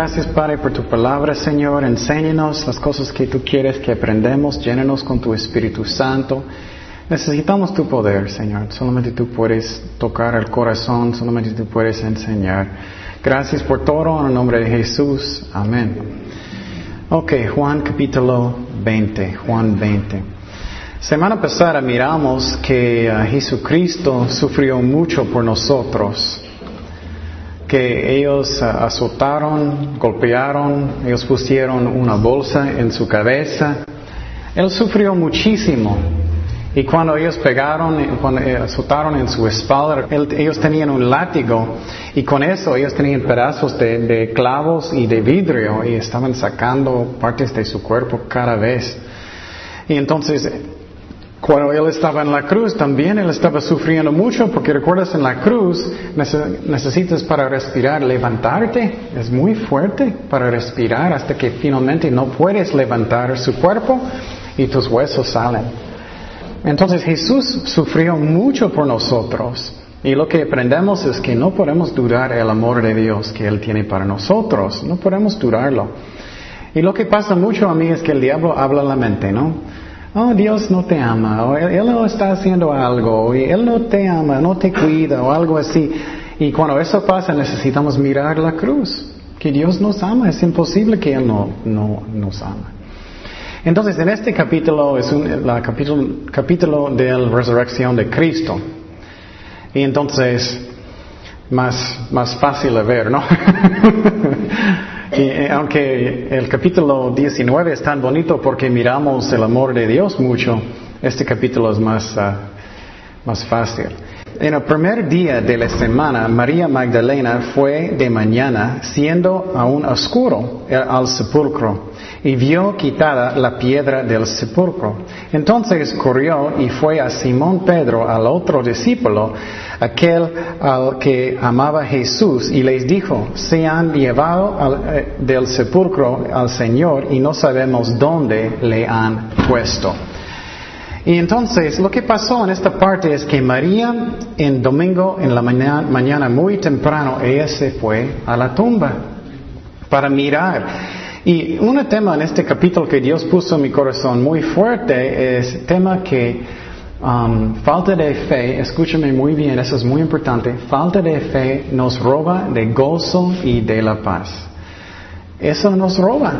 Gracias Padre por tu palabra, Señor. Enséñanos las cosas que tú quieres que aprendamos. Llénenos con tu Espíritu Santo. Necesitamos tu poder, Señor. Solamente tú puedes tocar el corazón, solamente tú puedes enseñar. Gracias por todo en el nombre de Jesús. Amén. Ok, Juan capítulo 20, Juan 20. Semana pasada miramos que uh, Jesucristo sufrió mucho por nosotros, que ellos uh, azotaron, golpearon, ellos pusieron una bolsa en su cabeza. Él sufrió muchísimo. Y cuando ellos pegaron, cuando eh, azotaron en su espalda, ellos tenían un látigo y con eso ellos tenían pedazos de, de, clavos y de vidrio y estaban sacando partes de su cuerpo cada vez. Y entonces, cuando él estaba en la cruz, también él estaba sufriendo mucho porque recuerdas en la cruz necesitas para respirar levantarte. Es muy fuerte para respirar hasta que finalmente no puedes levantar su cuerpo y tus huesos salen. Entonces Jesús sufrió mucho por nosotros. Y lo que aprendemos es que no podemos dudar el amor de Dios que Él tiene para nosotros. No podemos dudarlo. Y lo que pasa mucho a mí es que el diablo habla la mente, ¿no? Oh, Dios no te ama, o Él, no está haciendo algo, y Él no te ama, no te cuida, o algo así. Y cuando eso pasa necesitamos mirar la cruz, que Dios nos ama, es imposible que Él no, no nos ama. Entonces, en este capítulo es un la capítulo, capítulo de la resurrección de Cristo. Y entonces, más, más fácil de ver, ¿no? y, eh, aunque el capítulo 19 es tan bonito porque miramos el amor de Dios mucho, este capítulo es más, uh, más fácil. En el primer día de la semana, María Magdalena fue de mañana, siendo aún oscuro, al sepulcro y vio quitada la piedra del sepulcro. Entonces corrió y fue a Simón Pedro, al otro discípulo, aquel al que amaba Jesús, y les dijo, se han llevado eh, del sepulcro al Señor y no sabemos dónde le han puesto. Y entonces lo que pasó en esta parte es que María en domingo en la mañana, mañana muy temprano, ella se fue a la tumba para mirar. Y un tema en este capítulo que Dios puso en mi corazón muy fuerte es tema que um, falta de fe, escúchame muy bien, eso es muy importante, falta de fe nos roba de gozo y de la paz. Eso nos roba.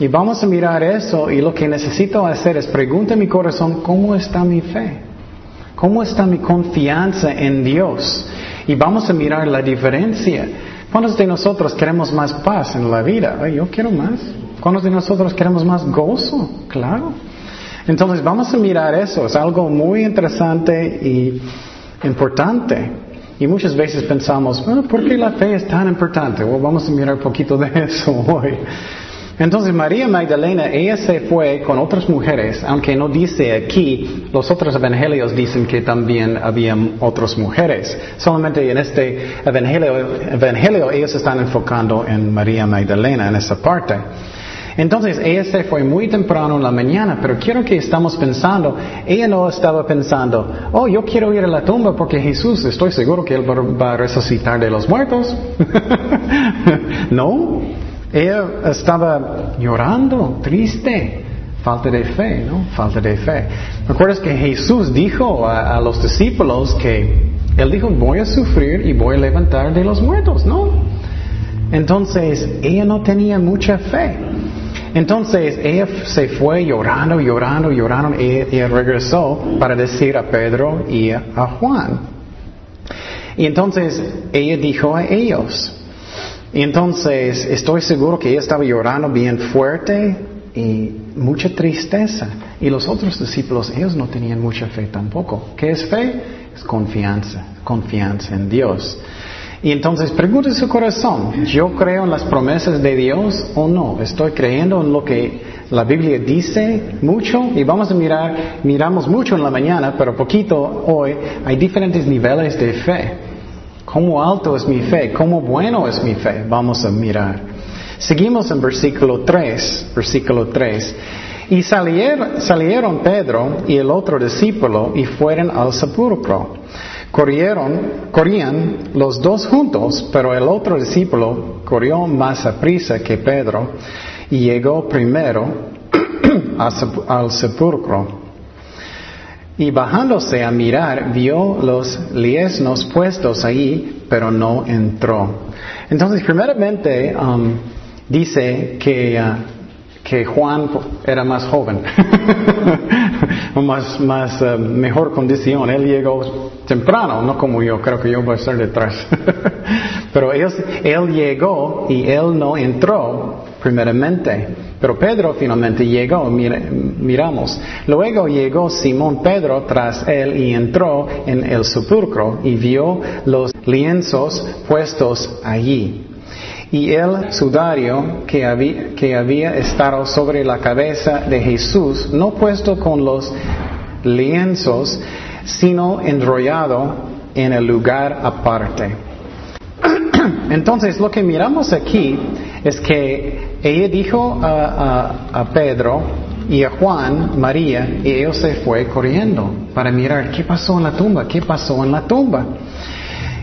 Y vamos a mirar eso y lo que necesito hacer es preguntar mi corazón, ¿cómo está mi fe? ¿Cómo está mi confianza en Dios? Y vamos a mirar la diferencia. ¿Cuántos de nosotros queremos más paz en la vida? yo quiero más. ¿Cuántos de nosotros queremos más gozo? Claro. Entonces vamos a mirar eso. Es algo muy interesante y importante. Y muchas veces pensamos, ¿por qué la fe es tan importante? Bueno, vamos a mirar un poquito de eso hoy. Entonces María Magdalena, ella se fue con otras mujeres, aunque no dice aquí, los otros evangelios dicen que también había otras mujeres. Solamente en este evangelio, evangelio ellos están enfocando en María Magdalena, en esa parte. Entonces ella se fue muy temprano en la mañana, pero quiero que estamos pensando, ella no estaba pensando, oh, yo quiero ir a la tumba porque Jesús, estoy seguro que Él va a resucitar de los muertos. no, ella estaba llorando, triste. Falta de fe, ¿no? Falta de fe. ¿Recuerdas que Jesús dijo a, los discípulos que Él dijo, voy a sufrir y voy a levantar de los muertos, ¿no? Entonces, ella no tenía mucha fe. Entonces, ella se fue llorando, llorando, llorando, y regresó para decir a Pedro y a Juan. Y entonces, ella dijo a ellos, y entonces estoy seguro que ella estaba llorando bien fuerte y mucha tristeza. Y los otros discípulos, ellos no tenían mucha fe tampoco. ¿Qué es fe? Es confianza, confianza en Dios. Y entonces pregunte su corazón, ¿yo creo en las promesas de Dios o no? ¿Estoy creyendo en lo que la Biblia dice mucho? Y vamos a mirar, miramos mucho en la mañana, pero poquito hoy, hay diferentes niveles de fe. ¿Cómo alto es mi fe? ¿Cómo bueno es mi fe? Vamos a mirar. Seguimos en versículo 3, versículo 3. Y salieron, salieron Pedro y el otro discípulo y fueron al sepulcro. Corrieron, corrían los dos juntos, pero el otro discípulo corrió más a prisa que Pedro y llegó primero al sepulcro. Y bajándose a mirar, vio los liesnos puestos ahí, pero no entró. Entonces, primeramente, um, dice que, uh, que Juan era más joven, más, uh, mejor condición. Él llegó temprano, no como yo, creo que yo voy a estar detrás. Pero él, él llegó y él no entró primeramente. Pero Pedro finalmente llegó, miramos. Luego llegó Simón Pedro tras él y entró en el sepulcro y vio los lienzos puestos allí. Y el sudario que había, que había estado sobre la cabeza de Jesús, no puesto con los lienzos, sino enrollado en el lugar aparte. Entonces, lo que miramos aquí es que ella dijo a, Pedro y a Juan, María, y ellos se fue corriendo para mirar qué pasó en la tumba, qué pasó en la tumba.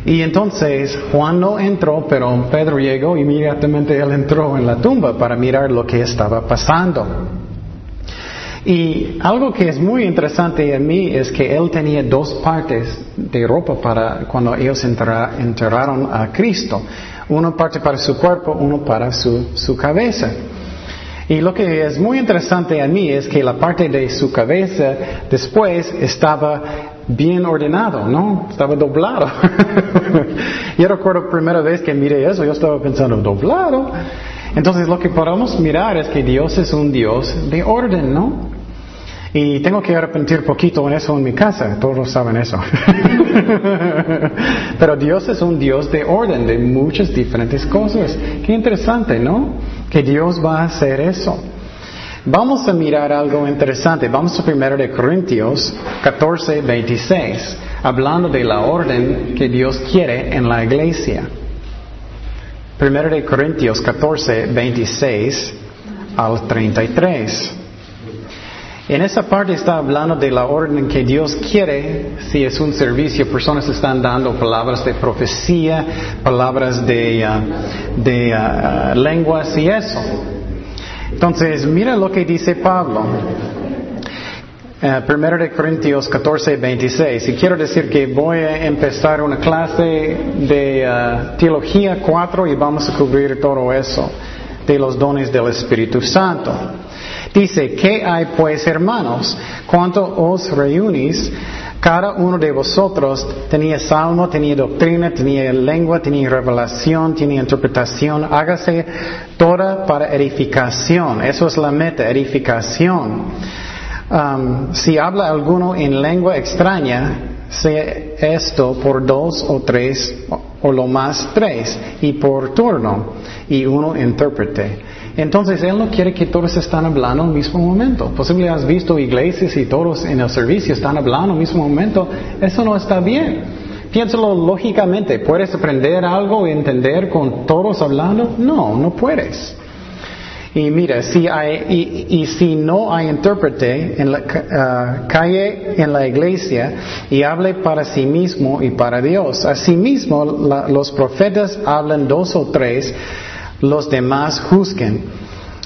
Y entonces Juan no entró, pero Pedro llegó y inmediatamente él entró en la tumba para mirar lo que estaba pasando. Y algo que es muy interesante en mí es que él tenía dos partes de ropa para cuando ellos enterraron a Cristo. Una parte para su cuerpo, uno para su, su cabeza. Y lo que es muy interesante en mí es que la parte de su cabeza después estaba bien ordenado, ¿no? Estaba doblado. yo recuerdo la primera vez que miré eso, yo estaba pensando, doblado. Entonces lo que podemos mirar es que Dios es un Dios de orden, ¿no? Y tengo que arrepentir poquito en eso en mi casa, todos saben eso. Pero Dios es un Dios de orden, de muchas diferentes cosas. Qué interesante, ¿no? Que Dios va a hacer eso. Vamos a mirar algo interesante. Vamos a primero de Corintios 14, 26, hablando de la orden que Dios quiere en la iglesia. Primero de Corintios 14, 26 al 33. En esa parte está hablando de la orden que Dios quiere, si es un servicio, personas están dando palabras de profecía, palabras de, uh, de uh, lenguas y eso. Entonces, mira lo que dice Pablo. Uh, primero de Corintios 14, 26. Y quiero decir que voy a empezar una clase de Teología 4 y vamos a cubrir todo eso, de los dones del Espíritu Santo. Dice, ¿qué hay pues hermanos? Cuando os reunís, cada uno de vosotros tenía salmo, tenía doctrina, tenía lengua, tenía revelación, tenía interpretación. Hágase toda para edificación. Eso es la meta, edificación. Um, si habla alguno en lengua extraña, sea esto por dos o tres o lo más tres y por turno y uno intérprete. Entonces Él no quiere que todos estén hablando al mismo momento. Posiblemente has visto iglesias y todos en el servicio están hablando al mismo momento. Eso no está bien. Piénsalo lógicamente. ¿Puedes aprender algo y entender con todos hablando? No, no puedes. Y mira, si hay, y, si no hay intérprete, en la, uh, calle en la iglesia y hable para sí mismo y para Dios. Asimismo, los profetas hablan dos o tres los demás juzguen.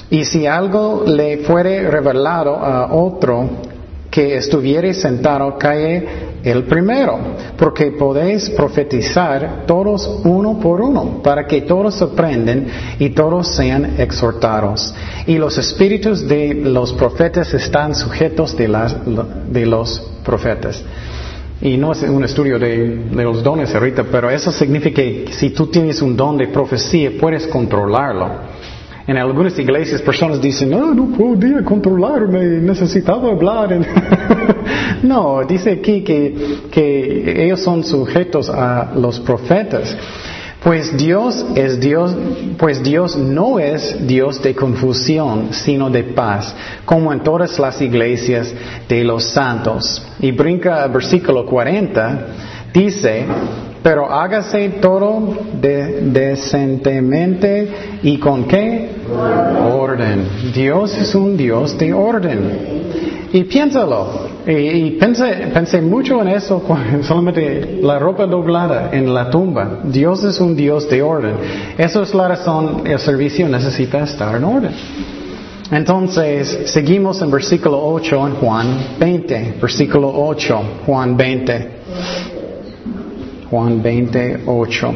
Y si algo le fuere revelado a otro que estuviere sentado, cae el primero, porque podéis profetizar todos uno por uno, para que todos aprenden y todos sean exhortados. Y los espíritus de los profetas están sujetos de, de los profetas. Y no es un estudio de, los dones ahorita, pero eso significa que si tú tienes un don de profecía, puedes controlarlo. En algunas iglesias personas dicen, no, no podía controlarme, necesitaba hablar. no, dice aquí que, que ellos son sujetos a los profetas. Pues Dios es Dios, pues Dios no es Dios de confusión, sino de paz, como en todas las iglesias de los santos. Y brinca al versículo 40, dice, pero hágase todo decentemente y con qué? Orden. Dios es un Dios de orden. Y piénsalo. Y, pensé, pensé, mucho en eso, solamente la ropa doblada en la tumba. Dios es un Dios de orden. Eso es la razón, el servicio necesita estar en orden. Entonces, seguimos en versículo 8 en Juan 20. Versículo 8, Juan 20. Juan 20, 8.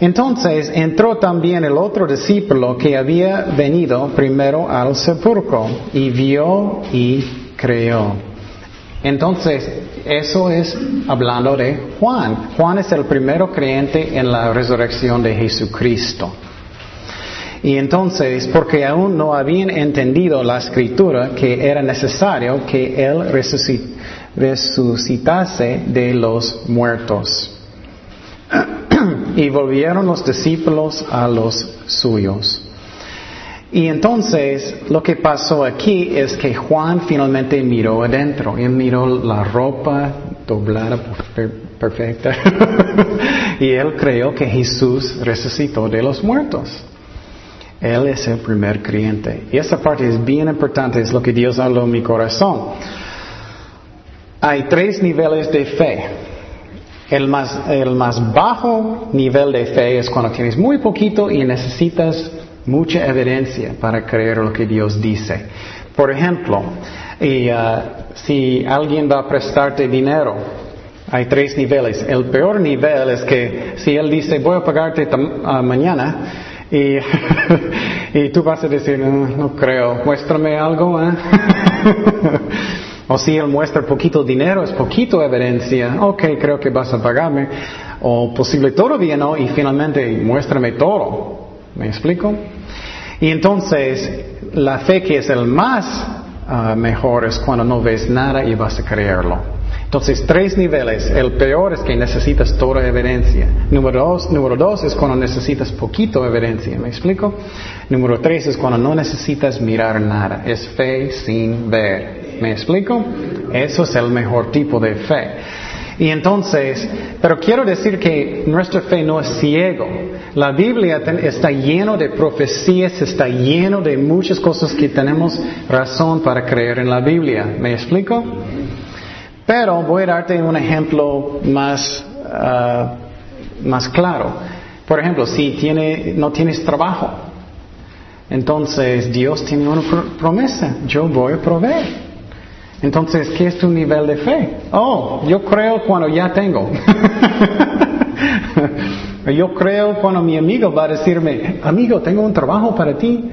Entonces entró también el otro discípulo que había venido primero al sepulcro y vio y creyó. Entonces, eso es hablando de Juan. Juan es el primero creyente en la resurrección de Jesucristo. Y entonces, porque aún no habían entendido la escritura que era necesario que Él resucitase de los muertos. Y volvieron los discípulos a los suyos. Y entonces lo que pasó aquí es que Juan finalmente miró adentro. Él miró la ropa doblada perfecta. y él creyó que Jesús resucitó de los muertos. Él es el primer creyente. Y esa parte es bien importante, es lo que Dios habló en mi corazón. Hay tres niveles de fe. El más, el más bajo nivel de fe es cuando tienes muy poquito y necesitas mucha evidencia para creer lo que Dios dice. Por ejemplo, y, uh, si alguien va a prestarte dinero, hay tres niveles. El peor nivel es que si él dice voy a pagarte uh, mañana y, y, tú vas a decir no, no creo, muéstrame algo. ¿eh? O si Él muestra poquito dinero, es poquito evidencia, ok, creo que vas a pagarme. O posible todavía no, y finalmente muéstrame todo. ¿Me explico? Y entonces, la fe que es el más ah, mejor es cuando no ves nada y vas a creerlo. Entonces, tres niveles. El peor es que necesitas toda evidencia. Número dos, número dos es cuando necesitas poquito evidencia. ¿Me explico? Número tres es cuando no necesitas mirar nada. Es fe sin ver. ¿Me explico? Eso es el mejor tipo de fe. Y entonces, pero quiero decir que nuestra fe no es ciego. La Biblia está lleno de profecías, está lleno de muchas cosas que tenemos razón para creer en la Biblia. ¿Me explico? Pero voy a darte un ejemplo más, ah, más claro. Por ejemplo, si tiene, no tienes trabajo, entonces Dios tiene una promesa, yo voy a proveer. Entonces, ¿qué es tu nivel de fe? Oh, yo creo cuando ya tengo. yo creo cuando mi amigo va a decirme, amigo, tengo un trabajo para ti.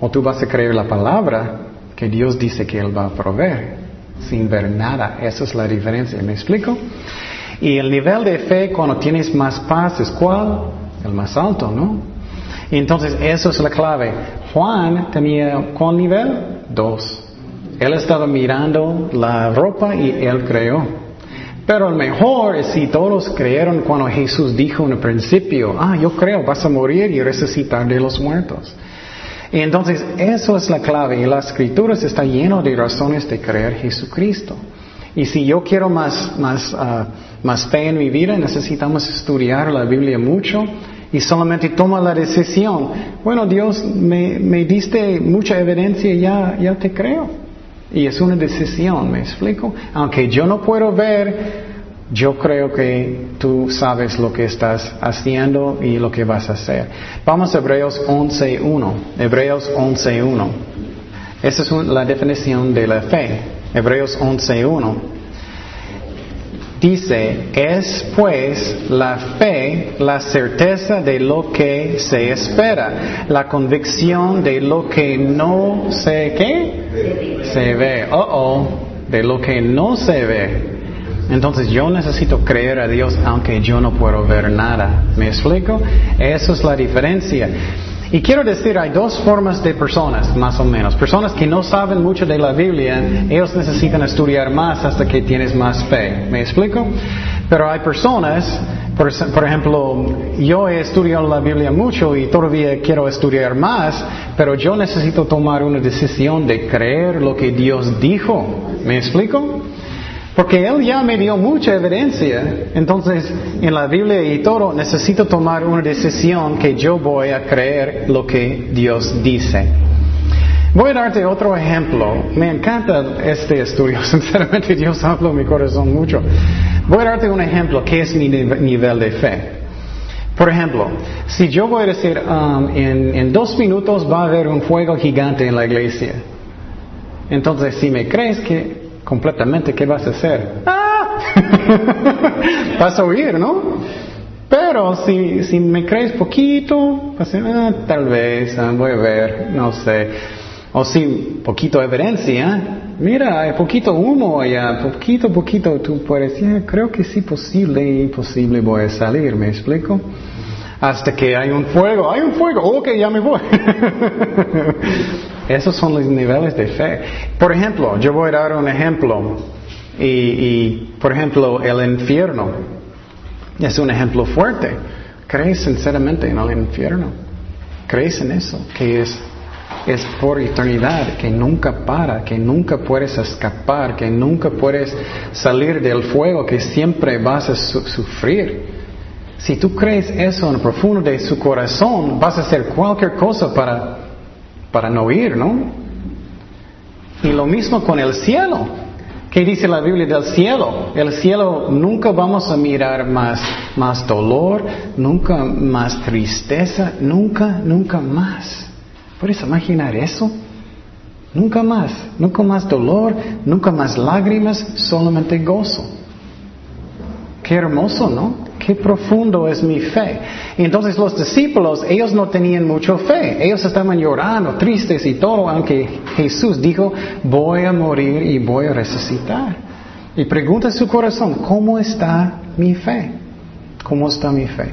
O tú vas a creer la palabra que Dios dice que Él va a proveer sin ver nada. Esa es la diferencia. ¿Me explico? Y el nivel de fe cuando tienes más paz es cuál? El más alto, ¿no? Entonces eso es la clave. Juan tenía ¿cuál nivel? Dos. Él estaba mirando la ropa y él creó. Pero el mejor es si todos creyeron cuando Jesús dijo en el principio, ah, yo creo, vas a morir y resucitar de los muertos. Y entonces eso es la clave y la escritura está lleno de razones de creer Jesucristo. Y si yo quiero más, más, ah, más fe en mi vida, necesitamos estudiar la Biblia mucho y solamente toma la decisión. Bueno, Dios, me, me diste mucha evidencia, ya, ya te creo. Y es una decisión, ¿me explico? Aunque yo no puedo ver, yo creo que tú sabes lo que estás haciendo y lo que vas a hacer. Vamos a Hebreos 11.1. Hebreos 11.1. Esa es la definición de la fe. Hebreos 11.1. Dice, es pues la fe la certeza de lo que se espera, la convicción de lo que no se, ¿qué? Se ve. Oh, oh, de lo que no se ve. Entonces yo necesito creer a Dios aunque yo no puedo ver nada. ¿Me explico? Esa es la diferencia. Y quiero decir, hay dos formas de personas, más o menos. Personas que no saben mucho de la Biblia, ellos necesitan estudiar más hasta que tienes más fe. ¿Me explico? Pero hay personas, por, por, ejemplo, yo he estudiado la Biblia mucho y todavía quiero estudiar más, pero yo necesito tomar una decisión de creer lo que Dios dijo. ¿Me explico? Porque Él ya me dio mucha evidencia. Entonces, en la Biblia y todo, necesito tomar una decisión que yo voy a creer lo que Dios dice. Voy a darte otro ejemplo. Me encanta este estudio. Sinceramente, Dios habla en mi corazón mucho. Voy a darte un ejemplo. ¿Qué es mi nivel de fe? Por ejemplo, si yo voy a decir, um, en, en dos minutos va a haber un fuego gigante en la iglesia. Entonces, si me crees que completamente, ¿qué vas a hacer? ¡Ah! vas a oír, ¿no? Pero si, si me crees poquito, vas a decir, ah, tal vez, ah, voy a ver, no sé. O si poquito evidencia, mira, hay poquito humo allá, poquito, poquito, tú puedes decir, creo que sí posible, imposible voy a salir, ¿me explico? Hasta que hay un fuego, hay un fuego, ok, ya me voy. Esos son los niveles de fe. Por ejemplo, yo voy a dar un ejemplo. Y, por ejemplo, el infierno es un ejemplo fuerte. ¿Crees sinceramente en el infierno? ¿Crees en eso? Que es, es por eternidad, que nunca para, que nunca puedes escapar, que nunca puedes salir del fuego, que siempre vas a sufrir. Si tú crees eso en el profundo de su corazón, vas a hacer cualquier cosa para para no ir, ¿no? Y lo mismo con el cielo. ¿Qué dice la Biblia del cielo? El cielo nunca vamos a mirar más, más dolor, nunca más tristeza, nunca, nunca más. ¿Puedes imaginar eso? Nunca más, nunca más dolor, nunca más lágrimas, solamente gozo. Qué hermoso, ¿no? Qué profundo es mi fe. Y entonces los discípulos, ellos no tenían mucha fe. Ellos estaban llorando, tristes y todo, aunque Jesús dijo, voy a morir y voy a resucitar. Y pregunta su corazón, ¿cómo está mi fe? ¿Cómo está mi fe?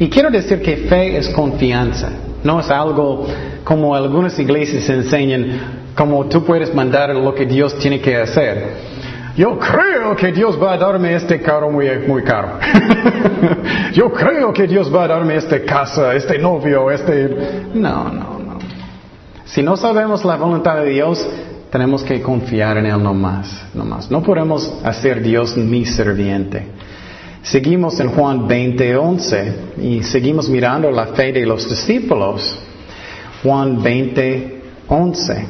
Y quiero decir que fe es confianza. No es algo como algunas iglesias enseñan, como tú puedes mandar lo que Dios tiene que hacer. Yo creo que Dios va a darme este carro muy, muy caro. Yo creo que Dios va a darme esta casa, este novio, este... No, no, no. Si no sabemos la voluntad de Dios, tenemos que confiar en Él nomás, nomás. No podemos hacer Dios mi serviente. Seguimos en Juan 20, 11 y seguimos mirando la fe de los discípulos. Juan 20, 11.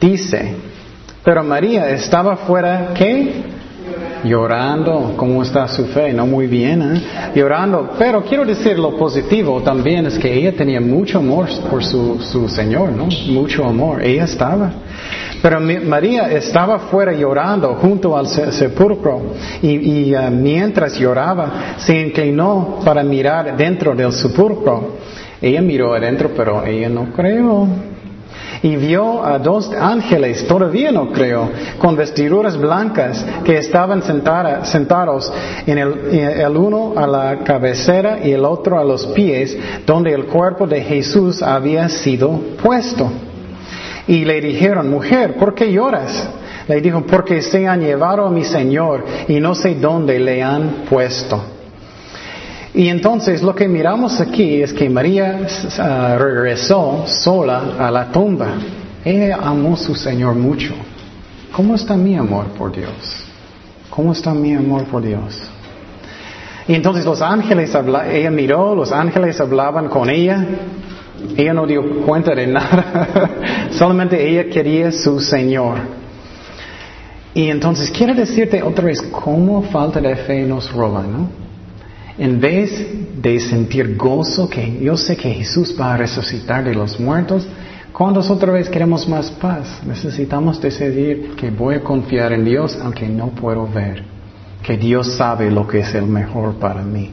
Dice, pero María estaba fuera, ¿qué? Llorando. ¿Cómo está su fe? No muy bien, ¿eh? Llorando. Pero quiero decir lo positivo también es que ella tenía mucho amor por su, su Señor, ¿no? Mucho amor. Ella estaba. Pero María estaba fuera llorando junto al sepulcro y, y uh, mientras lloraba se inclinó para mirar dentro del sepulcro. Ella miró adentro, pero ella no creyó y vio a dos ángeles, todavía no creo, con vestiduras blancas que estaban sentados en el, el uno a la cabecera y el otro a los pies, donde el cuerpo de Jesús había sido puesto. Y le dijeron, mujer, ¿por qué lloras? Le dijo, porque se han llevado a mi Señor y no sé dónde le han puesto. Y entonces lo que miramos aquí es que María uh, regresó sola a la tumba. Ella amó a su Señor mucho. ¿Cómo está mi amor por Dios? ¿Cómo está mi amor por Dios? Y entonces los ángeles, ella miró, los ángeles hablaban con ella. Ella no dio cuenta de nada. Solamente ella quería su Señor. Y entonces quiero decirte otra vez cómo falta de fe nos roba, ¿no? En vez de sentir gozo, que yo sé que Jesús va a resucitar de los muertos, cuando otra vez queremos más paz, necesitamos decidir que voy a confiar en Dios aunque no puedo ver, que Dios sabe lo que es el mejor para mí.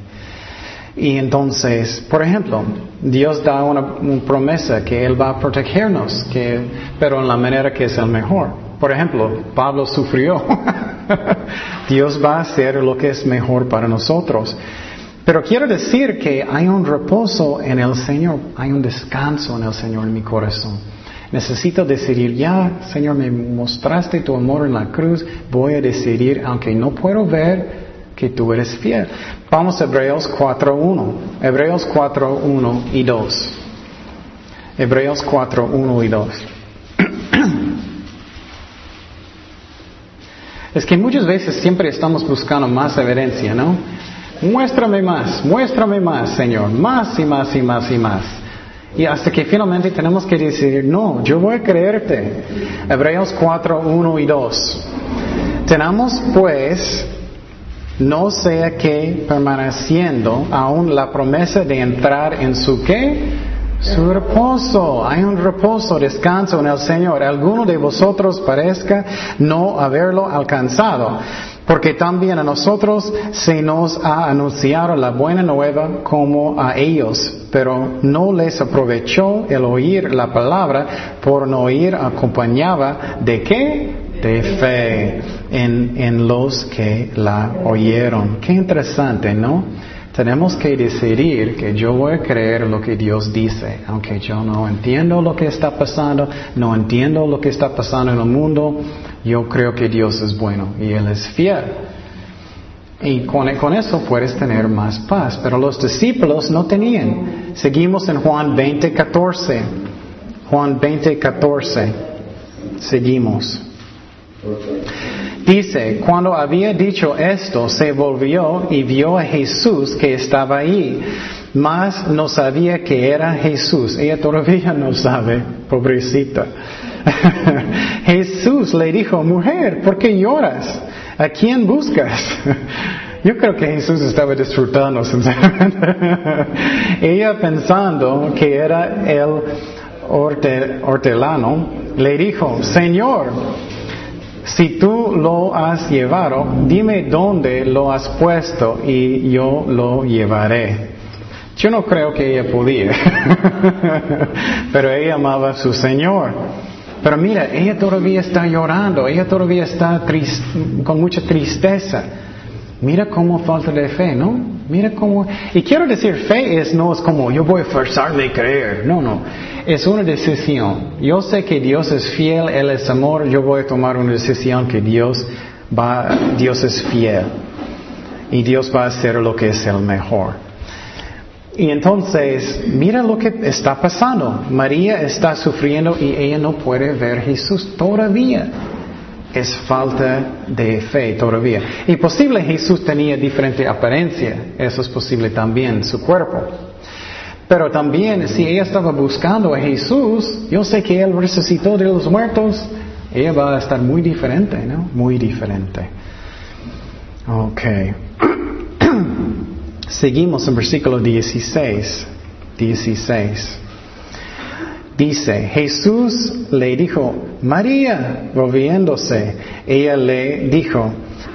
Y entonces, por ejemplo, Dios da una, promesa que Él va a protegernos, que, pero en la manera que es el mejor. Por ejemplo, Pablo sufrió. Dios va a hacer lo que es mejor para nosotros. Pero quiero decir que hay un reposo en el Señor, hay un descanso en el Señor en mi corazón. Necesito decidir, ya, Señor, me mostraste tu amor en la cruz, voy a decidir, aunque no puedo ver, que tú eres fiel. Vamos a Hebreos 4.1. Hebreos 4.1 y 2. Hebreos 4.1 y 2. es que muchas veces siempre estamos buscando más evidencia, ¿no? Muéstrame más, muéstrame más, Señor, más y más y más y más. Y hasta que finalmente tenemos que decir, no, yo voy a creerte. Hebreos 4, 1 y 2. Tenemos pues, no sea que permaneciendo aún la promesa de entrar en su qué? Su reposo, hay un reposo, descanso en el Señor. Alguno de vosotros parezca no haberlo alcanzado, porque también a nosotros se nos ha anunciado la buena nueva como a ellos, pero no les aprovechó el oír la palabra, por no oír acompañaba de qué? De fe en, en los que la oyeron. Qué interesante, ¿no? Tenemos que decidir que yo voy a creer lo que Dios dice, aunque yo no entiendo lo que está pasando, no entiendo lo que está pasando en el mundo, yo creo que Dios es bueno y Él es fiel. Y con, eso puedes tener más paz. Pero los discípulos no tenían. Seguimos en Juan 20, 14. Juan 20, 14. Seguimos. Dice, cuando había dicho esto, se volvió y vio a Jesús que estaba ahí, mas no sabía que era Jesús. Ella todavía no sabe, pobrecita. Jesús le dijo, mujer, ¿por qué lloras? ¿A quién buscas? Yo creo que Jesús estaba disfrutando, Ella pensando que era el hortelano, le dijo, Señor, si tú lo has llevado, dime dónde lo has puesto y yo lo llevaré. Yo no creo que ella podía, pero ella amaba a su Señor. Pero mira, ella todavía está llorando, ella todavía está con mucha tristeza. Mira cómo falta de fe, ¿no? Mira cómo... Y quiero decir, fe es, no es como yo voy a forzarle a creer. No, no. Es una decisión. Yo sé que Dios es fiel, Él es amor. Yo voy a tomar una decisión que Dios va, Dios es fiel. Y Dios va a hacer lo que es el mejor. Y entonces, mira lo que está pasando. María está sufriendo y ella no puede ver a Jesús todavía es falta de fe todavía. Y posible Jesús tenía diferente apariencia, eso es posible también, su cuerpo. Pero también si ella estaba buscando a Jesús, yo sé que Él resucitó de los muertos, ella va a estar muy diferente, ¿no? Muy diferente. Ok. Seguimos en versículo 16. 16. Dice, Jesús le dijo, María, volviéndose, ella le dijo,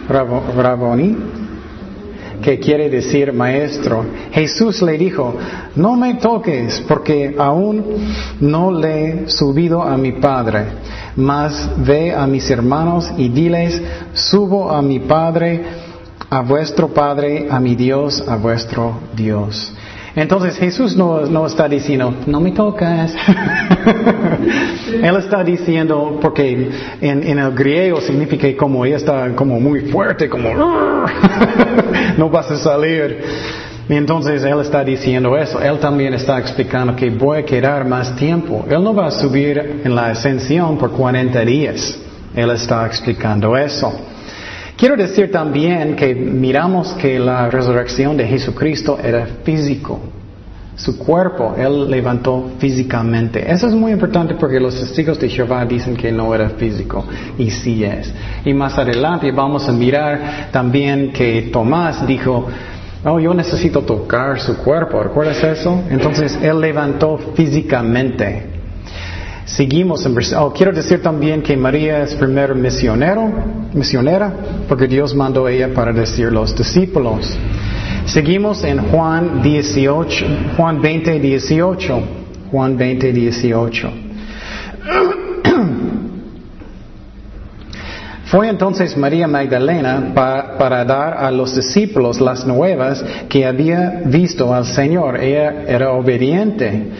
Raboni, que quiere decir maestro. Jesús le dijo, no me toques porque aún no le he subido a mi Padre, mas ve a mis hermanos y diles, subo a mi Padre, a vuestro Padre, a mi Dios, a vuestro Dios. Entonces Jesús no, está diciendo, no me tocas. Él está diciendo, porque en, el griego significa como ella está como muy fuerte, como no vas a salir. Y entonces Él está diciendo eso. Él también está explicando que voy a quedar más tiempo. Él no va a subir en la ascensión por 40 días. Él está explicando eso. Quiero decir también que miramos que la resurrección de Jesucristo era físico. Su cuerpo, Él levantó físicamente. Eso es muy importante porque los testigos de Jehová dicen que no era físico y sí es. Y más adelante vamos a mirar también que Tomás dijo, oh, yo necesito tocar su cuerpo. ¿Recuerdas eso? Entonces Él levantó físicamente. Seguimos en oh, quiero decir también que María es primero misionero, misionera, porque Dios mandó a ella para decir los discípulos. Seguimos en Juan 18, Juan 20, 18. Juan 20, 18. Fue entonces María Magdalena para dar a los discípulos las nuevas que había visto al Señor. Ella era obediente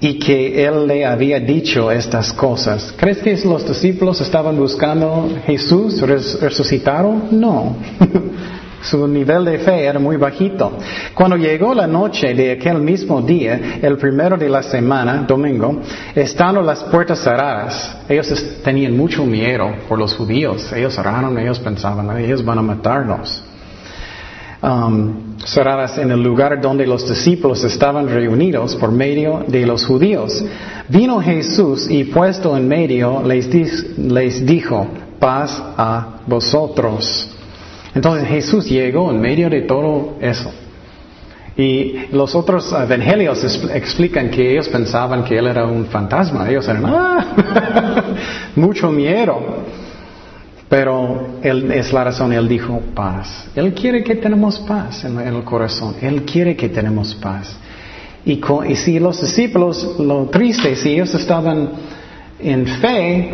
y que Él le había dicho estas cosas. ¿Crees que los discípulos estaban buscando Jesús resucitado? No. Su nivel de fe era muy bajito. Cuando llegó la noche de aquel mismo día, el primero de la semana, domingo, estando las puertas cerradas, ellos tenían mucho miedo por los judíos. Ellos oraron, ellos pensaban, ellos van a matarnos. um, cerradas en el lugar donde los discípulos estaban reunidos por medio de los judíos. Vino Jesús y puesto en medio les, dijo, paz a vosotros. Entonces Jesús llegó en medio de todo eso. Y los otros evangelios explican que ellos pensaban que él era un fantasma. Ellos eran, ah, mucho miedo. Pero él, es la razón, él dijo paz. Él quiere que tenemos paz en, el corazón. Él quiere que tenemos paz. Y, y si los discípulos, lo triste, si ellos estaban en fe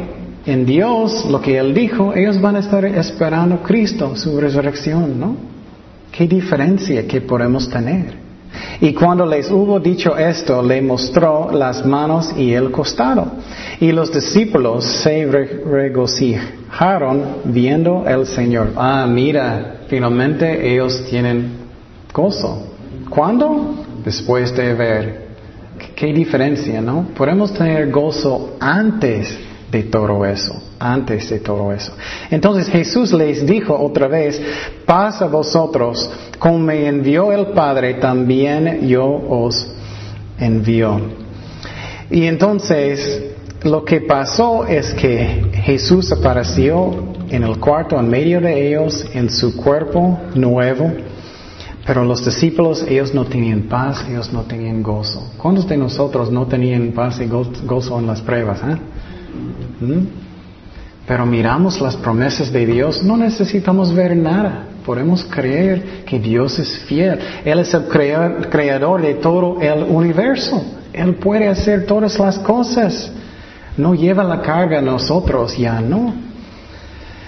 en Dios, lo que Él dijo, ellos van a estar esperando Cristo, su resurrección, ¿no? ¿Qué diferencia que podemos tener? Y cuando les hubo dicho esto, le mostró las manos y el costado. Y los discípulos se regocijaron viendo al Señor. Ah, mira, finalmente ellos tienen gozo. ¿Cuándo? Después de ver. ¿Qué diferencia, no? Podemos tener gozo antes de todo eso, antes de todo eso. Entonces Jesús les dijo otra vez, paz a vosotros, como me envió el Padre, también yo os envío. Y entonces lo que pasó es que Jesús apareció en el cuarto en medio de ellos, en su cuerpo nuevo, pero los discípulos, ellos no tenían paz, ellos no tenían gozo. ¿Cuántos de nosotros no tenían paz y gozo en las pruebas? Eh? ¿Mm? Pero miramos las promesas de Dios, no necesitamos ver nada. Podemos creer que Dios es fiel. Él es el creador de todo el universo. Él puede hacer todas las cosas. No lleva la carga a nosotros, ya no.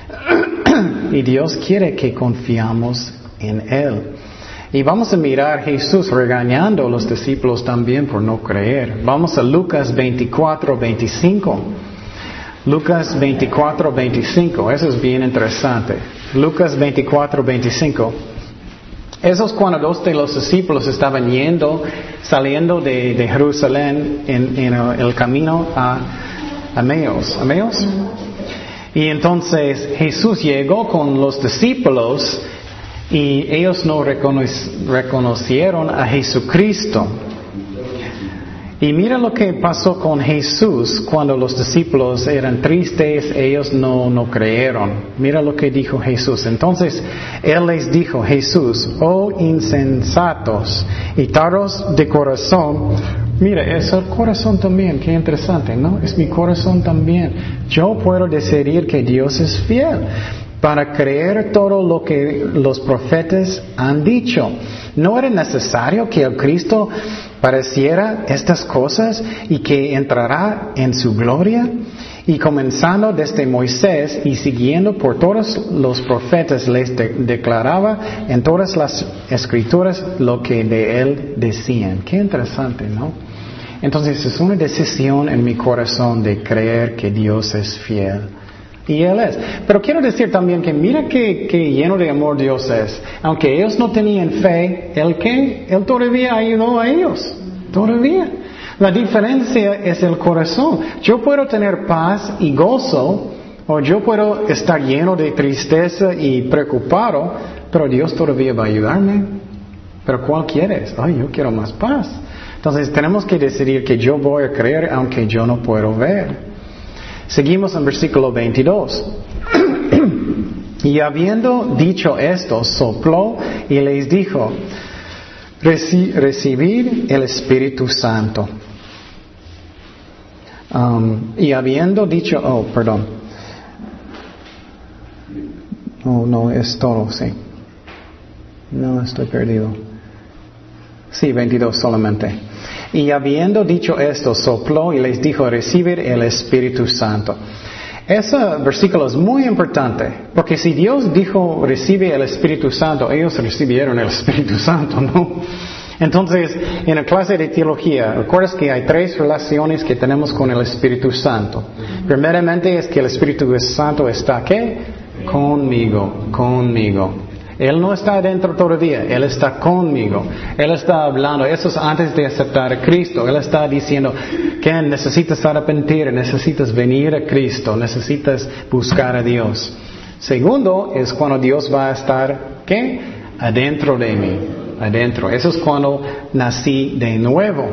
y Dios quiere que confiamos en Él. Y vamos a mirar Jesús regañando a los discípulos también por no creer. Vamos a Lucas 24, 25. Lucas 24, 25. Eso es bien interesante. Lucas 24, 25. Eso es cuando dos de los discípulos estaban yendo, saliendo de, Jerusalén en, el camino a Ameos. ¿Ameos? Y entonces Jesús llegó con los discípulos y ellos no reconocieron a Jesucristo. Y mira lo que pasó con Jesús cuando los discípulos eran tristes, ellos no, no creyeron. Mira lo que dijo Jesús. Entonces, Él les dijo, Jesús, oh insensatos y taros de corazón, mira, es el corazón también, qué interesante, ¿no? Es mi corazón también. Yo puedo decidir que Dios es fiel para creer todo lo que los profetas han dicho. No era necesario que el Cristo pareciera estas cosas y que entrará en su gloria. Y comenzando desde Moisés y siguiendo por todos los profetas, les declaraba en todas las escrituras lo que de él decían. Qué interesante, ¿no? Entonces es una decisión en mi corazón de creer que Dios es fiel. Y Él es. Pero quiero decir también que mira que, lleno de amor Dios es. Aunque ellos no tenían fe, Él que, Él todavía ayudó a ellos. Todavía. La diferencia es el corazón. Yo puedo tener paz y gozo, o yo puedo estar lleno de tristeza y preocupado, pero Dios todavía va a ayudarme. Pero ¿cuál quieres? Ay, yo quiero más paz. Entonces tenemos que decidir que yo voy a creer aunque yo no puedo ver. Seguimos en versículo 22. y habiendo dicho esto, sopló y les dijo, recibir el Espíritu Santo. Um, y habiendo dicho, oh, perdón. No, no, es todo, sí. No, estoy perdido. Sí, 22 solamente. Y habiendo dicho esto, sopló y les dijo, recibir el Espíritu Santo. Ese versículo es muy importante, porque si Dios dijo, recibe el Espíritu Santo, ellos recibieron el Espíritu Santo, ¿no? Entonces, en la clase de teología, recuerdas que hay tres relaciones que tenemos con el Espíritu Santo. Primeramente es que el Espíritu Santo está, ¿qué? Conmigo, conmigo. Él no está dentro todavía, Él está conmigo. Él está hablando, eso es antes de aceptar a Cristo. Él está diciendo que necesitas arrepentir, necesitas venir a Cristo, necesitas buscar a Dios. Segundo es cuando Dios va a estar, ¿qué? adentro de mí, adentro. Eso es cuando nací de nuevo.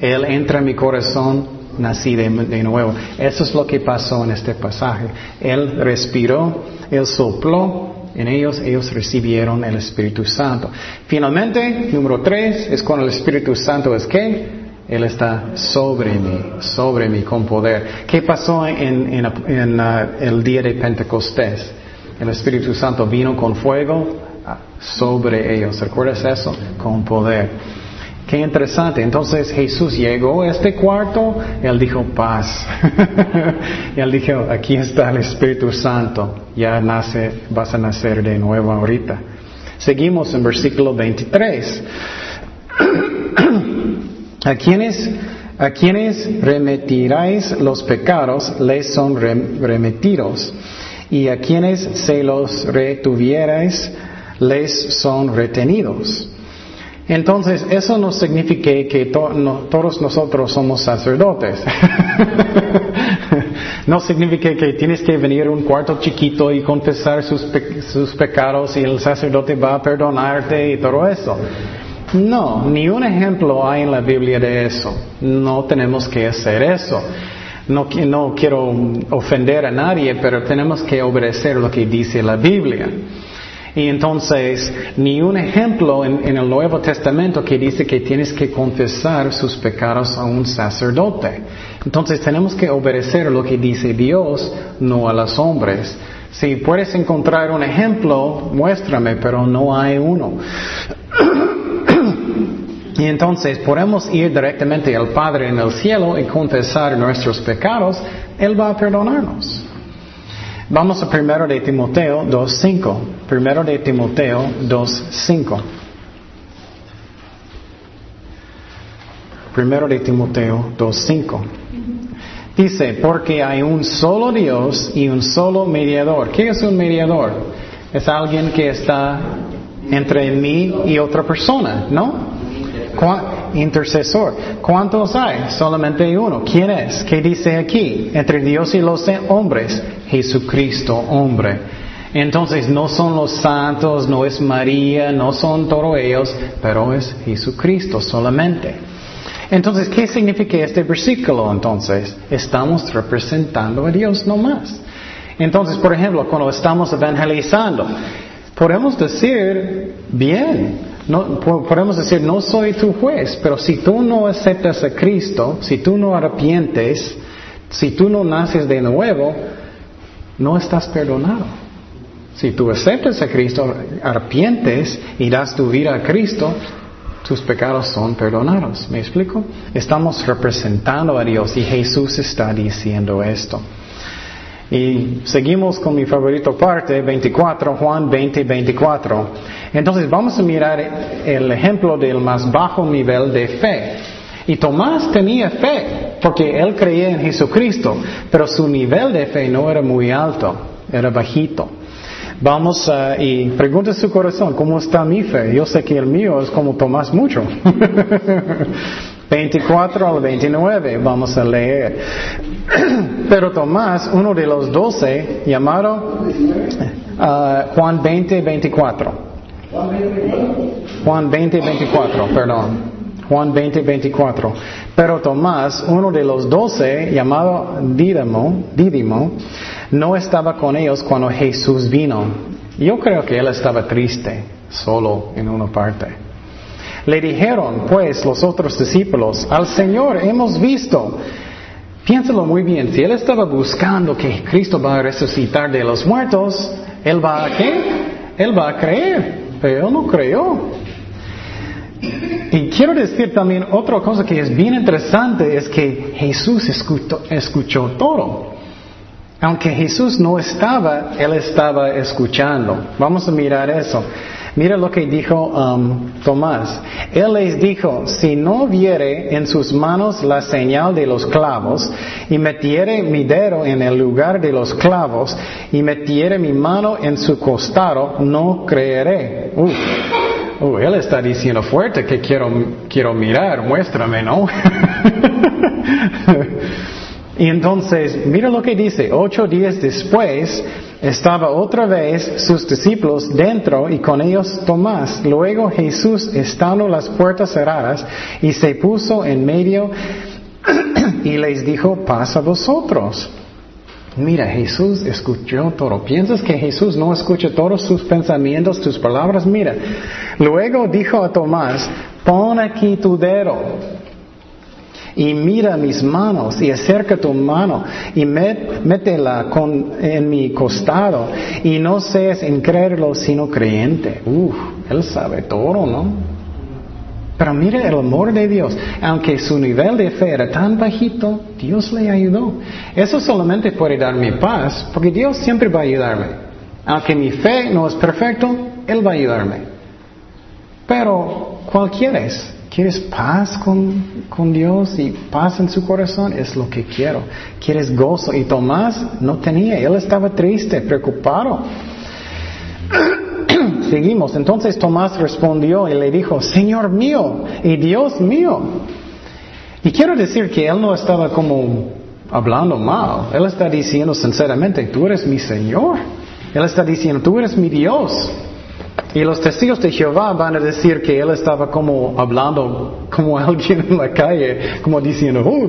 Él entra en mi corazón, nací de, nuevo. Eso es lo que pasó en este pasaje. Él respiró, Él sopló en ellos, ellos recibieron el Espíritu Santo. Finalmente, número tres, es cuando el Espíritu Santo es que Él está sobre mí, sobre mí con poder. ¿Qué pasó en, uh, el día de Pentecostés? El Espíritu Santo vino con fuego ah, sobre ellos. ¿Recuerdas eso? Con poder. Qué interesante. Entonces Jesús llegó a este cuarto, Él dijo paz. y Él dijo, aquí está el Espíritu Santo, ya nace, vas a nacer de nuevo ahorita. Seguimos en versículo 23. a quienes, a quienes remitiráis los pecados, les son remitidos. Y a quienes se los retuvierais, les son retenidos. Entonces, eso no significa que todos nosotros somos sacerdotes. no significa que tienes que venir a un cuarto chiquito y confesar sus, sus pecados y el sacerdote va a perdonarte y todo eso. No, ni un ejemplo hay en la Biblia de eso. No tenemos que hacer eso. No, no quiero ofender a nadie, pero tenemos que obedecer lo que dice la Biblia. Y entonces, ni un ejemplo en, el Nuevo Testamento que dice que tienes que confesar sus pecados a un sacerdote. Entonces, tenemos que obedecer lo que dice Dios, no a los hombres. Si puedes encontrar un ejemplo, muéstrame, pero no hay uno. Y entonces podemos ir directamente al Padre en el cielo y confesar nuestros pecados, Él va a perdonarnos. Vamos a primero de Timoteo 2.5. Primero de Timoteo 2.5. Primero de Timoteo 2.5. Dice, porque hay un solo Dios y un solo mediador. ¿Qué es un mediador? Es alguien que está entre mí y otra persona, ¿no? Intercesor. ¿Cuántos hay? Solamente uno. ¿Quién es? ¿Qué dice aquí? Entre Dios y los hombres. Jesucristo, hombre. Entonces no son los santos, no es María, no son todos ellos, pero es Jesucristo solamente. Entonces, ¿qué significa este versículo entonces? Estamos representando a Dios no más. Entonces, por ejemplo, cuando estamos evangelizando, podemos decir, bien, no, podemos decir, no soy tu juez, pero si tú no aceptas a Cristo, si tú no arrepientes, si tú no naces de nuevo, no estás perdonado. Si tú aceptas a Cristo, arrepientes y das tu vida a Cristo, tus pecados son perdonados. ¿Me explico? Estamos representando a Dios y Jesús está diciendo esto. Y seguimos con mi favorito parte, 24, Juan 20, 24. Entonces vamos a mirar el ejemplo del más bajo nivel de fe. Y Tomás tenía fe, porque él creía en Jesucristo, pero su nivel de fe no era muy alto, era bajito. Vamos a, y pregunta su corazón, ¿cómo está mi fe? Yo sé que el mío es como Tomás mucho. 24 al 29 vamos a leer. Pero Tomás, uno de los doce, llamado uh, Juan 20, 24. Juan 20, 24, perdón. Juan 20, 24. Pero Tomás, uno de los doce, llamado Dídimo, Dídimo, no estaba con ellos cuando Jesús vino. Yo creo que él estaba triste, solo en una parte. Le dijeron, pues, los otros discípulos, al Señor hemos visto. Piénsalo muy bien, si él estaba buscando que Cristo va a resucitar de los muertos, él va a qué? Él va a creer, pero él no creyó. Y quiero decir también otra cosa que es bien interesante, es que Jesús escuchó, escuchó todo. Aunque Jesús no estaba, Él estaba escuchando. Vamos a mirar eso. Mira lo que dijo um, Tomás. Él les dijo, si no viere en sus manos la señal de los clavos, y metiere mi dedo en el lugar de los clavos, y metiere mi mano en su costado, no creeré. Uh, él está diciendo fuerte que quiero, quiero mirar, muéstrame, ¿no? y entonces, mira lo que dice, ocho días después, Estaba otra vez sus discípulos dentro y con ellos Tomás. Luego Jesús, estando las puertas cerradas, y se puso en medio y les dijo, pasa vosotros. Mira, Jesús escuchó todo. ¿Piensas que Jesús no escucha todos sus pensamientos, tus palabras? Mira, luego dijo a Tomás, pon aquí tu dedo y mira mis manos y acerca tu mano y métela en mi costado y no seas incrédulo sino creyente. Uf, él sabe todo, ¿no? Pero mire el amor de Dios. Aunque su nivel de fe era tan bajito, Dios le ayudó. Eso solamente puede darme paz, porque Dios siempre va a ayudarme. Aunque mi fe no es perfecto, Él va a ayudarme. Pero, ¿cuál quieres? ¿Quieres paz con, con, Dios y paz en su corazón? Es lo que quiero. ¿Quieres gozo? Y Tomás no tenía, él estaba triste, preocupado. Seguimos. Entonces Tomás respondió y le dijo, Señor mío y Dios mío. Y quiero decir que él no estaba como hablando mal. Él está diciendo sinceramente, tú eres mi Señor. Él está diciendo, tú eres mi Dios. Y los testigos de Jehová van a decir que él estaba como hablando como alguien en la calle, como diciendo, oh,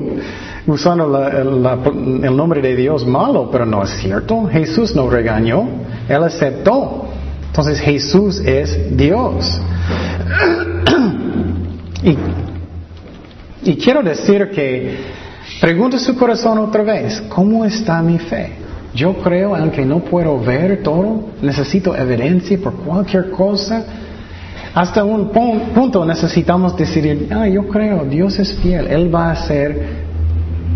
usando el nombre de Dios malo, pero no es cierto. Jesús no regañó, él aceptó. Entonces Jesús es Dios. y, quiero decir que pregunta su corazón otra vez, ¿cómo está mi fe? Yo creo, aunque no puedo ver todo, necesito evidencia por cualquier cosa. Hasta un punto necesitamos decidir, ah, yo creo, Dios es fiel, Él va a hacer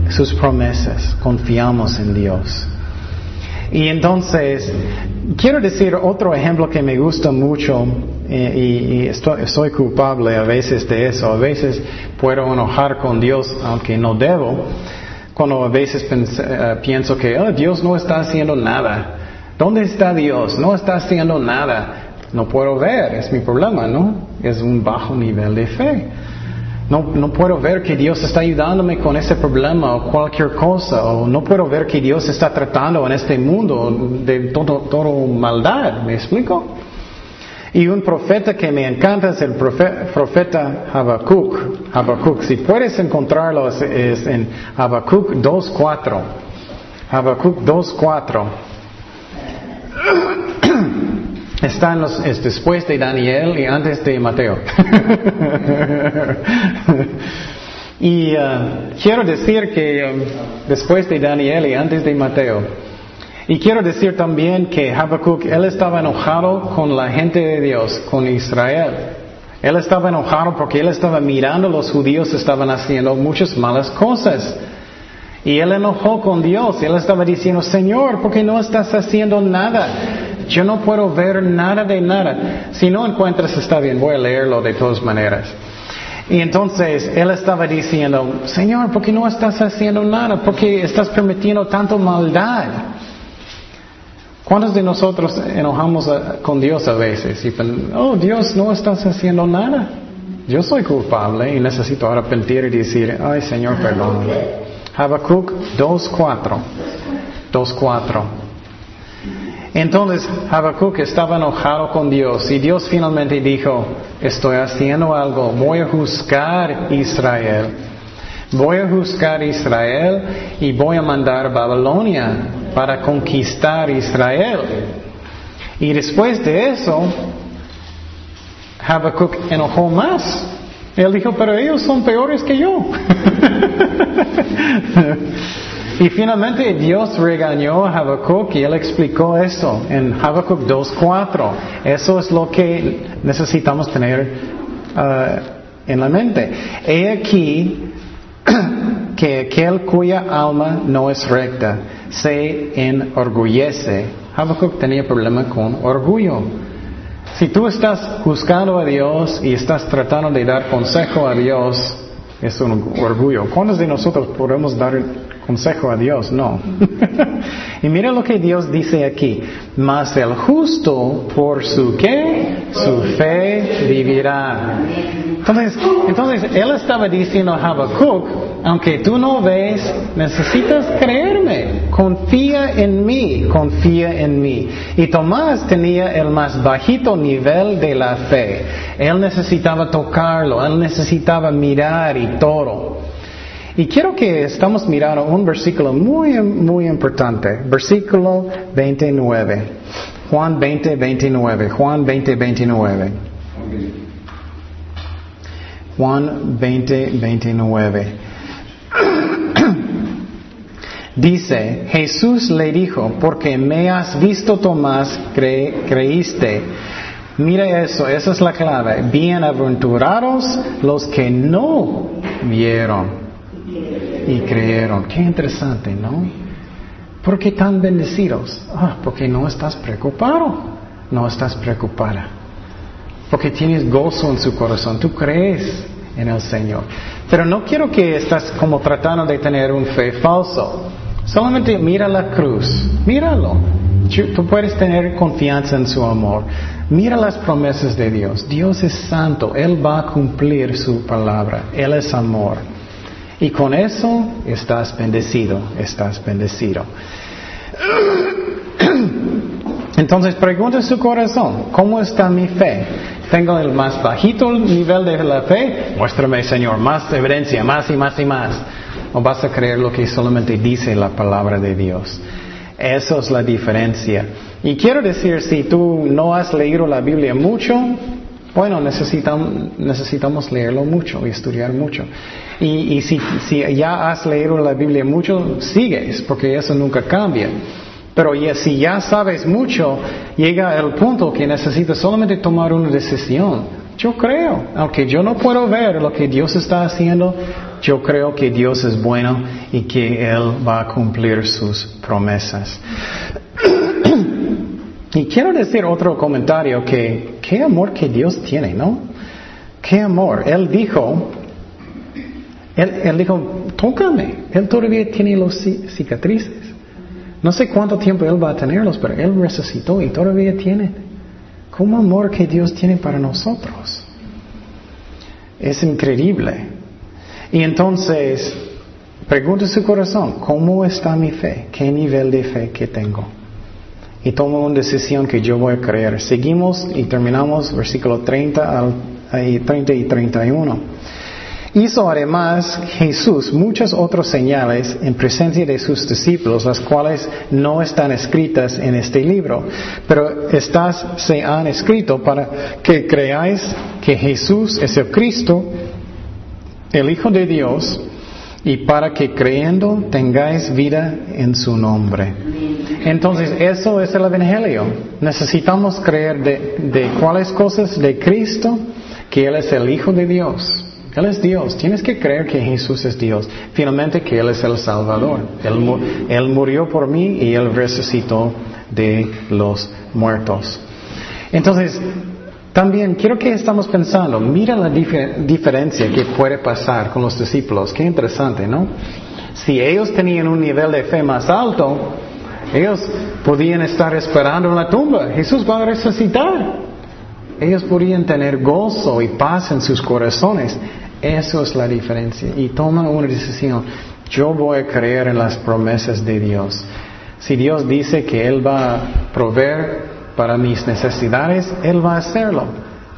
sus promesas, confiamos en Dios. Y entonces, quiero decir otro ejemplo que me gusta mucho eh, y, soy culpable a veces de eso. A veces puedo enojar con Dios aunque no debo. Cuando a veces eh, pienso que oh, Dios no está haciendo nada. ¿Dónde está Dios? No está haciendo nada. No puedo ver, es mi problema, ¿no? Es un bajo nivel de fe. No, no, puedo ver que Dios está ayudándome con ese problema o cualquier cosa, o no puedo ver que Dios está tratando en este mundo de todo, todo maldad, ¿me explico? Y un profeta que me encanta es el profeta, Habacuc. Habacuc, si puedes encontrarlo es, en Habacuc 2.4. Habacuc 2.4. Está es después de Daniel y antes de Mateo. y uh, quiero decir que um, después de Daniel y antes de Mateo. Y quiero decir también que Habacuc, él estaba enojado con la gente de Dios, con Israel. Él estaba enojado porque él estaba mirando los judíos estaban haciendo muchas malas cosas. Y él enojó con Dios. Él estaba diciendo, Señor, ¿por qué no estás haciendo nada? Yo no puedo ver nada de nada. Si no encuentras, está bien, voy a leerlo de todas maneras. Y entonces él estaba diciendo, Señor, ¿por qué no estás haciendo nada? ¿Por qué estás permitiendo tanto maldad? ¿Cuántos de nosotros enojamos con Dios a veces? Y oh Dios, no estás haciendo nada. Yo soy culpable y necesito arrepentir y decir, ay Señor, perdón. Habacuc 2.4. 2.4. Entonces Habacuc estaba enojado con Dios y Dios finalmente dijo, estoy haciendo algo, voy a juzgar Israel. Voy a juzgar Israel y voy a mandar Babilonia para conquistar Israel. Y después de eso, Habacuc enojó más. Él dijo, pero ellos son peores que yo. Y finalmente Dios regañó a Habacuc y él explicó eso en Habacuc 2.4. Eso es lo que necesitamos tener uh, en la mente. He aquí que aquel cuya alma no es recta se enorgullece. Habacuc tenía problema con orgullo. Si tú estás buscando a Dios y estás tratando de dar consejo a Dios, es un orgullo. ¿Cuántos de nosotros podemos dar consejo a Dios, no. y mira lo que Dios dice aquí. Mas el justo por su qué? Su fe vivirá. Entonces, entonces él estaba diciendo a Habacuc, aunque tú no ves, necesitas creerme. Confía en mí, confía en mí. Y Tomás tenía el más bajito nivel de la fe. Él necesitaba tocarlo, él necesitaba mirar y todo. Y quiero que estamos mirando un versículo muy, muy importante. Versículo 29. Juan 20, 29. Juan 20, 29. Juan 20, 29. Dice, Jesús le dijo, porque me has visto Tomás, creíste. Mira eso, esa es la clave. Bienaventurados los que no vieron y creyeron. Qué interesante, ¿no? ¿Por qué tan bendecidos? Ah, porque no estás preocupado, no estás preocupada. Porque tienes gozo en su corazón, tú crees en el Señor. Pero no quiero que estás como tratando de tener un fe falso. Solamente mira la cruz, míralo. Tú puedes tener confianza en su amor. Mira las promesas de Dios. Dios es santo. Él va a cumplir su palabra. Él es amor. Y con eso estás bendecido, estás bendecido. Entonces pregunta su corazón, ¿cómo está mi fe? ¿Tengo el más bajito nivel de la fe? Muéstrame, Señor, más evidencia, más y más y más. ¿O vas a creer lo que solamente dice la palabra de Dios? Esa es la diferencia. Y quiero decir, si tú no has leído la Biblia mucho, bueno, necesitamos, necesitamos leerlo mucho y estudiar mucho. Y, y si, si, ya has leído la Biblia mucho, sigues, porque eso nunca cambia. Pero ya, si ya sabes mucho, llega el punto que necesitas solamente tomar una decisión. Yo creo, aunque yo no puedo ver lo que Dios está haciendo, yo creo que Dios es bueno y que Él va a cumplir sus promesas. y quiero decir otro comentario que, qué amor que Dios tiene, ¿no? Qué amor. Él dijo, él, dijo, tócame. Él todavía tiene los cicatrices. No sé cuánto tiempo Él va a tenerlos, pero Él resucitó y todavía tiene. ¿Cómo amor que Dios tiene para nosotros? Es increíble. Y entonces, pregunta su corazón, ¿cómo está mi fe? ¿Qué nivel de fe que tengo? Y toma una decisión que yo voy a creer. Seguimos y terminamos versículo 30, al, 30 y 31. Hizo además Jesús muchas otras señales en presencia de sus discípulos, las cuales no están escritas en este libro, pero estas se han escrito para que creáis que Jesús es el Cristo, el Hijo de Dios, y para que creyendo tengáis vida en su nombre. Entonces, eso es el Evangelio. Necesitamos creer de, cuáles cosas de Cristo, que Él es el Hijo de Dios él es Dios. Tienes que creer que Jesús es Dios. Finalmente que Él es el Salvador. Él, murió por mí y Él resucitó de los muertos. Entonces, también quiero que estamos pensando, mira la diferencia que puede pasar con los discípulos. Qué interesante, ¿no? Si ellos tenían un nivel de fe más alto, ellos podían estar esperando en la tumba. Jesús va a resucitar. Ellos podían tener gozo y paz en sus corazones. Eso es la diferencia. Y toman una decisión. Yo voy a creer en las promesas de Dios. Si Dios dice que Él va a proveer para mis necesidades, Él va a hacerlo.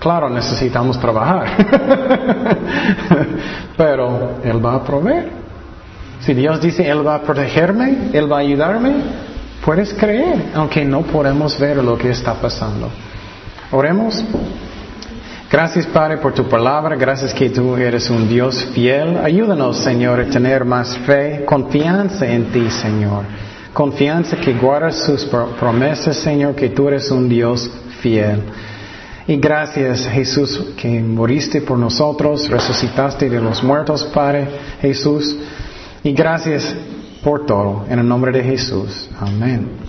Claro, necesitamos trabajar. Pero Él va a proveer. Si Dios dice Él va a protegerme, Él va a ayudarme, puedes creer, aunque no podemos ver lo que está pasando. Oremos. Gracias Padre por tu palabra, gracias que tú eres un Dios fiel. Ayúdanos Señor a tener más fe, confianza en ti Señor. Confianza que guardas sus promesas Señor, que tú eres un Dios fiel. Y gracias Jesús que moriste por nosotros, resucitaste de los muertos Padre Jesús. Y gracias por todo. En el nombre de Jesús. Amén.